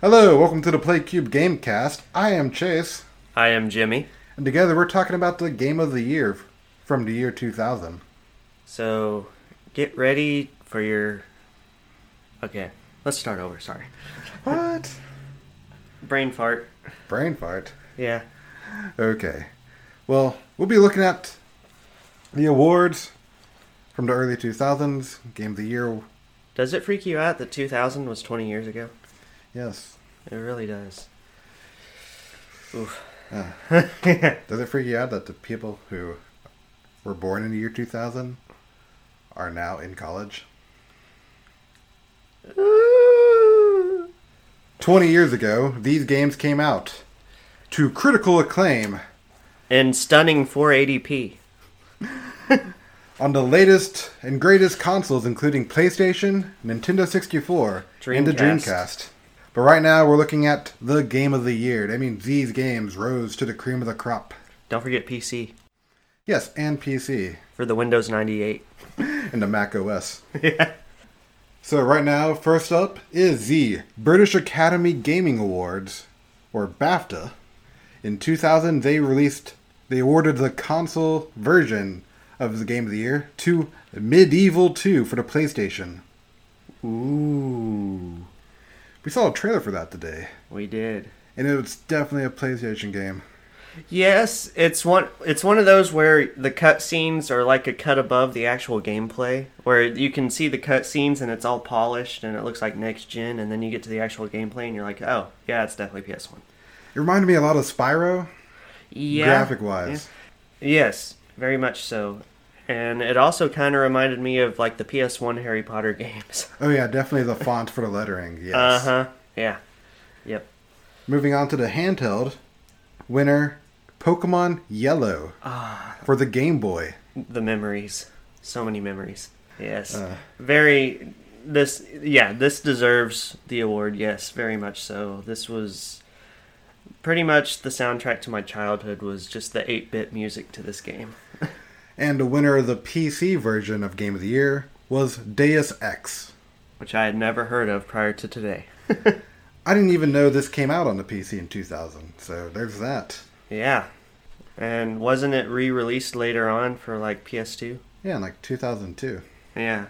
Hello, welcome to the Play Cube Gamecast. I am Chase, I am Jimmy. and together we're talking about the game of the year from the year 2000. So get ready for your. Okay, let's start over. Sorry. What? Brain fart. Brain fart. Yeah. Okay. Well, we'll be looking at the awards from the early 2000s, Game of the Year. Does it freak you out that 2000 was 20 years ago? Yes. It really does. Oof. Uh, does it freak you out that the people who were born in the year 2000 are now in college? 20 years ago, these games came out to critical acclaim In stunning 480p. on the latest and greatest consoles, including PlayStation, Nintendo 64, and the Dreamcast. Dreamcast. But right now, we're looking at the game of the year. That means these games rose to the cream of the crop. Don't forget PC Yes, and PC, for the Windows 98. and the Mac OS. yeah. So right now, first up is the British Academy Gaming Awards, or BAFTA. In 2000, they released, they awarded the console version of the Game of the Year to MediEvil 2 for the PlayStation. Ooh. We saw a trailer for that today, We did. and it was definitely a PlayStation game. Yes, it's one. It's one of those where the cutscenes are like a cut above the actual gameplay, where you can see the cutscenes and it's all polished and it looks like next gen, and then you get to the actual gameplay and you're like, oh yeah, it's definitely PS One. It reminded me a lot of Spyro, Yeah, graphic wise. yes, very much so. And it also kind of reminded me of like the PS One Harry Potter games. Oh yeah, definitely the font for the lettering. Yes. Uh huh. Yeah. Yep. Moving on to the handheld winner, Pokemon Yellow Ah, for the Game Boy. the memories. So many memories. Yes. Uh, very this yeah this deserves the award yes very much so this was pretty much the soundtrack to my childhood was just the 8-bit music to this game and the winner of the PC version of Game of the Year was Deus Ex. which i had never heard of prior to today I didn't even know this came out on the PC in 2000, so there's that. yeah and wasn't it re-released later on for like ps2 Yeah, in like 2002. yeah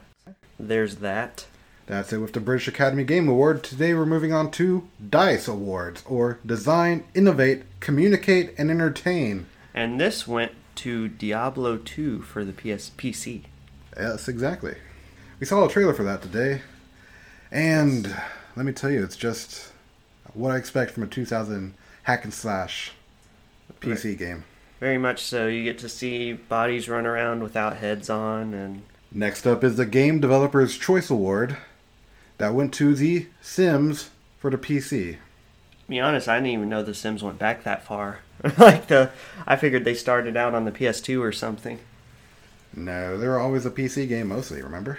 there's that That's it with the British Academy Game Award. Today we're moving on to DICE Awards, or Design, Innovate, Communicate, and Entertain. and this went to diablo 2 for the ps pc Yes, exactly. We saw a trailer for that today, and let me tell you, it's just what I expect from a 2000 hack and slash PC game. very much so you get to see bodies run around without heads on and Next up is the Game Developer's Choice Award that went to The Sims for the PC. be honest, I didn't even know the Sims went back that far. like the, I figured they started out on the PS2 or something. No, they were always a PC game mostly, remember?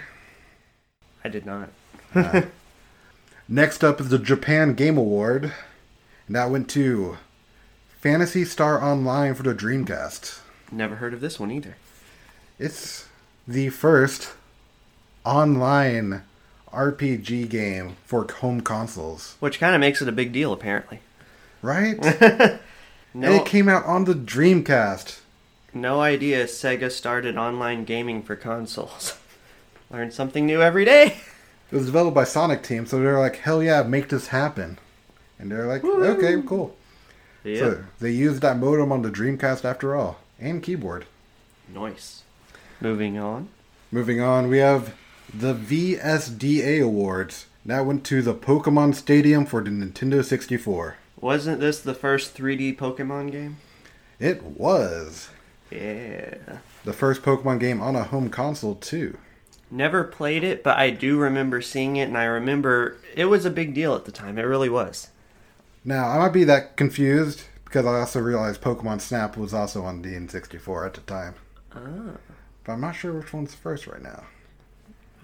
I did not. Uh, next up is the Japan Game Award, and that went to Phantasy Star Online for the Dreamcast. Never heard of this one either. It's the first online RPG game for home consoles, Which kind of makes it a big deal, apparently. right? And it came out on the Dreamcast. no idea Sega started online gaming for consoles. Learn something new every day. It was developed by Sonic Team, so they're like, hell yeah, make this happen. And they're like, Woo. okay, cool. Yeah, So they used that modem on the Dreamcast after all, and keyboard. nice. Moving on. Moving on, we have the VSDA Awards. That went to the Pokemon Stadium for the Nintendo 64. Wasn't this the first 3D Pokemon game? It was Yeah. the first Pokemon game on a home console, too. Never played it, but I do remember seeing it, and I remember it was a big deal at the time. It really was. Now, I might be that confused because I also realized Pokemon Snap was also on the N64 at the time. Ah. But I'm not sure which one's first right now.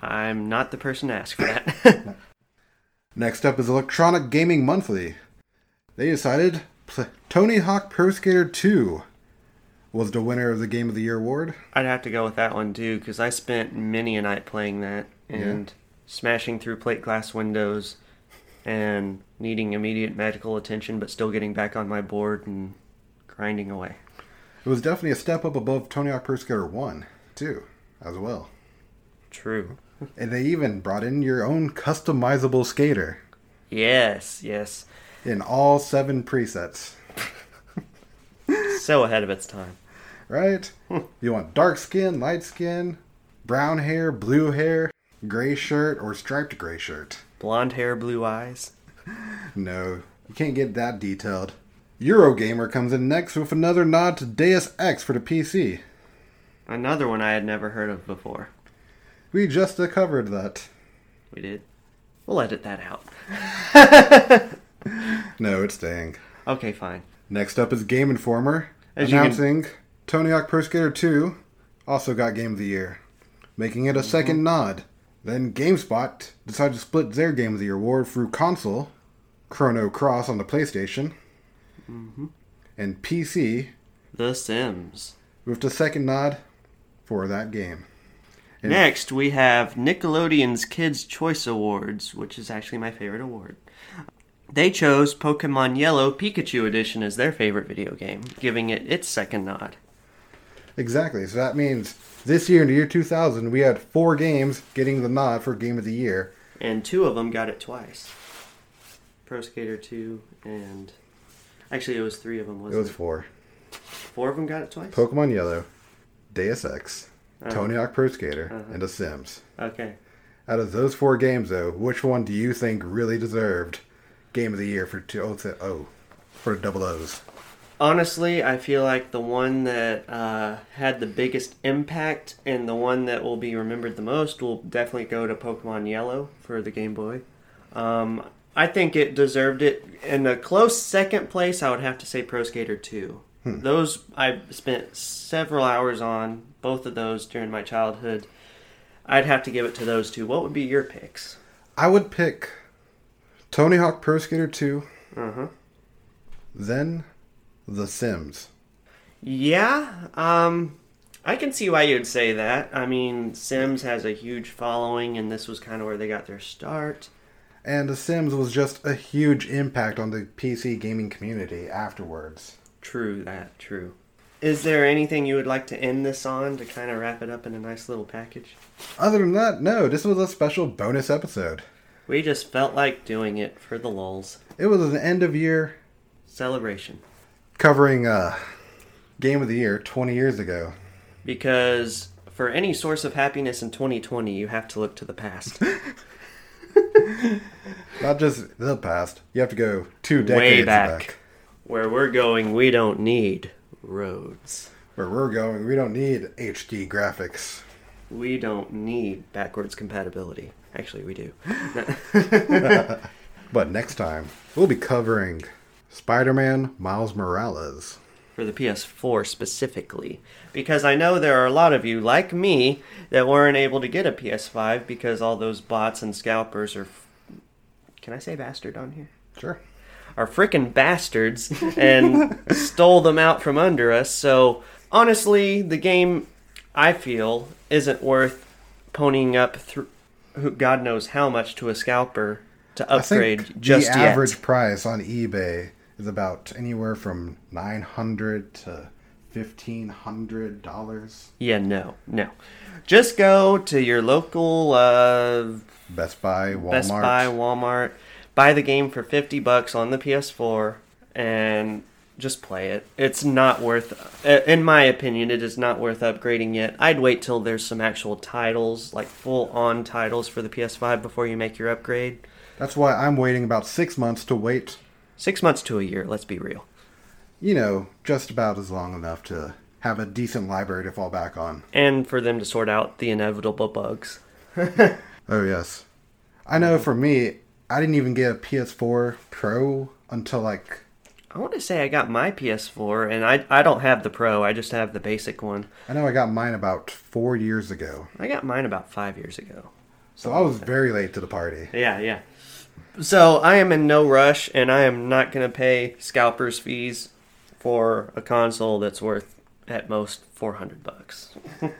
I'm not the person to ask for that. Next up is Electronic Gaming Monthly. They decided Tony Hawk Pro Skater 2 was the winner of the Game of the Year award. I'd have to go with that one too, because I spent many a night playing that and smashing through plate glass windows and needing immediate medical attention, but still getting back on my board and grinding away. It was definitely a step up above Tony Hawk Pro Skater 1, too, as well. True. And they even brought in your own customizable skater Yes, yes. In all seven presets, So ahead of its time. right? you want dark skin, light skin, brown hair, blue hair, gray shirt, or striped gray shirt. Blonde hair, blue eyes. No, you can't get that detailed. Eurogamer comes in next with another nod to Deus Ex for the PC. Another one I had never heard of before. We just uh, covered that. We did. We'll edit that out. No, it's staying. Okay, fine. Next up is Game Informer As you can- announcing Tony Hawk Pro Skater 2 also got Game of the Year, making it a mm-hmm. second nod. Then GameSpot decided to split their Game of the Year award through console, Chrono Cross on the PlayStation, mm-hmm. and PC The Sims. with the second nod for that game. Next, we have Nickelodeon's Kids' Choice Awards, which is actually my favorite award. They chose Pokemon Yellow Pikachu Edition as their favorite video game, giving it its second nod. Exactly. So that means this year, in the year 2000, we had four games getting the nod for Game of the Year. And two of them got it twice Pro Skater 2 and. Actually, it was three of them, It wasn't was it? four Four of them got it twice? Pokemon Yellow, Deus Ex, Uh-huh. Tony Hawk Pro Skater, Uh-huh. and The Sims. Okay. Out of those four games, though, which one do you think really deserved Game of the Year for two, oh, oh, for double O's? Honestly, I feel like the one that uh, had the biggest impact and the one that will be remembered the most will definitely go to Pokemon Yellow for the Game Boy. Um, I think it deserved it. In a close second place, I would have to say Pro Skater 2. Those I spent several hours on, both of those during my childhood. I'd have to give it to those two. What would be your picks? I would pick Tony Hawk Pro Skater 2, Uh huh. then The Sims. Yeah, um, I can see why you'd say that. I mean, Sims has a huge following, and this was kind of where they got their start. And The Sims was just a huge impact on the PC gaming community afterwards. True that, true. Is there anything you would like to end this on to kind of wrap it up in a nice little package? Other than that, no, this was a special bonus episode. We just felt like doing it for the lulls. It was an end of year Celebration. covering uh, Game of the Year 20 years ago. Because for any source of happiness in 2020, you have to look to the past. Not just the past, you have to go two Way decades back. back. Where we're going, we don't need roads. Where we're going, we don't need HD graphics. We don't need backwards compatibility. Actually, we do. But next time, we'll be covering Spider Man Miles Morales. For the PS4 specifically. Because I know there are a lot of you, like me, that weren't able to get a PS5 because all those bots and scalpers are. Can I say bastard on here? Sure. Are frickin' bastards and stole them out from under us. So, honestly, the game, I feel, isn't worth ponying up through. God knows how much to a scalper to upgrade just the yet. average price on eBay is about anywhere from 900 to $1,500. Yeah, no, no. Just go to your local uh, Best Buy, Walmart. Best Buy, Walmart, buy the game for 50 bucks on the PS4 and just play it. It's not worth uh, in my opinion it is not worth upgrading yet. I'd wait till there's some actual titles, like full-on titles for the PS5 before you make your upgrade. That's why I'm waiting about six months to wait, 6 months to a year, let's be real. you know, just about as long enough to have a decent library to fall back on. And for them to sort out the inevitable bugs. Oh, yes. I know for me, I didn't even get a PS4 Pro until like, I want to say I got my PS4 and I I don't have the Pro, I just have the basic one. I know I got mine about four years ago. I got mine about 5 years ago. So I was very late to the party. Yeah, yeah. So I am in no rush, and I am not going to pay scalpers fees for a console that's worth at most four hundred bucks.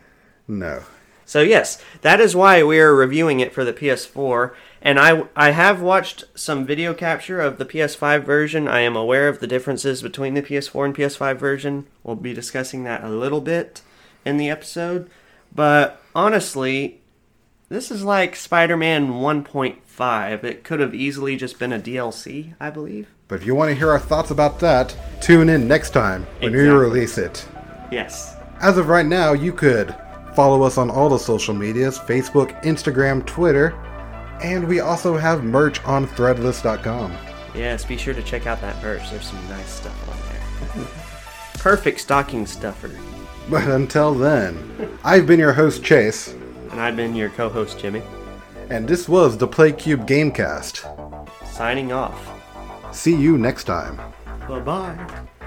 No. So yes, that is why we are reviewing it for the PS4. And I I have watched some video capture of the PS5 version. I am aware of the differences between the PS4 and PS5 version. We'll be discussing that a little bit in the episode. But honestly, this is like Spider-Man 1.5. It could have easily just been a DLC, I believe. But if you want to hear our thoughts about that, tune in next time when we release it. Yes. As of right now, you could follow us on all the social medias Facebook, Instagram, Twitter, and we also have merch on threadless.com. Yes, be sure to check out that merch. There's some nice stuff on there. Perfect stocking stuffer. But until then, I've been your host, Chase, And I've been your co-host Jimmy. and this was the PlayCube Gamecast. Signing off. See you next time. Bye-bye.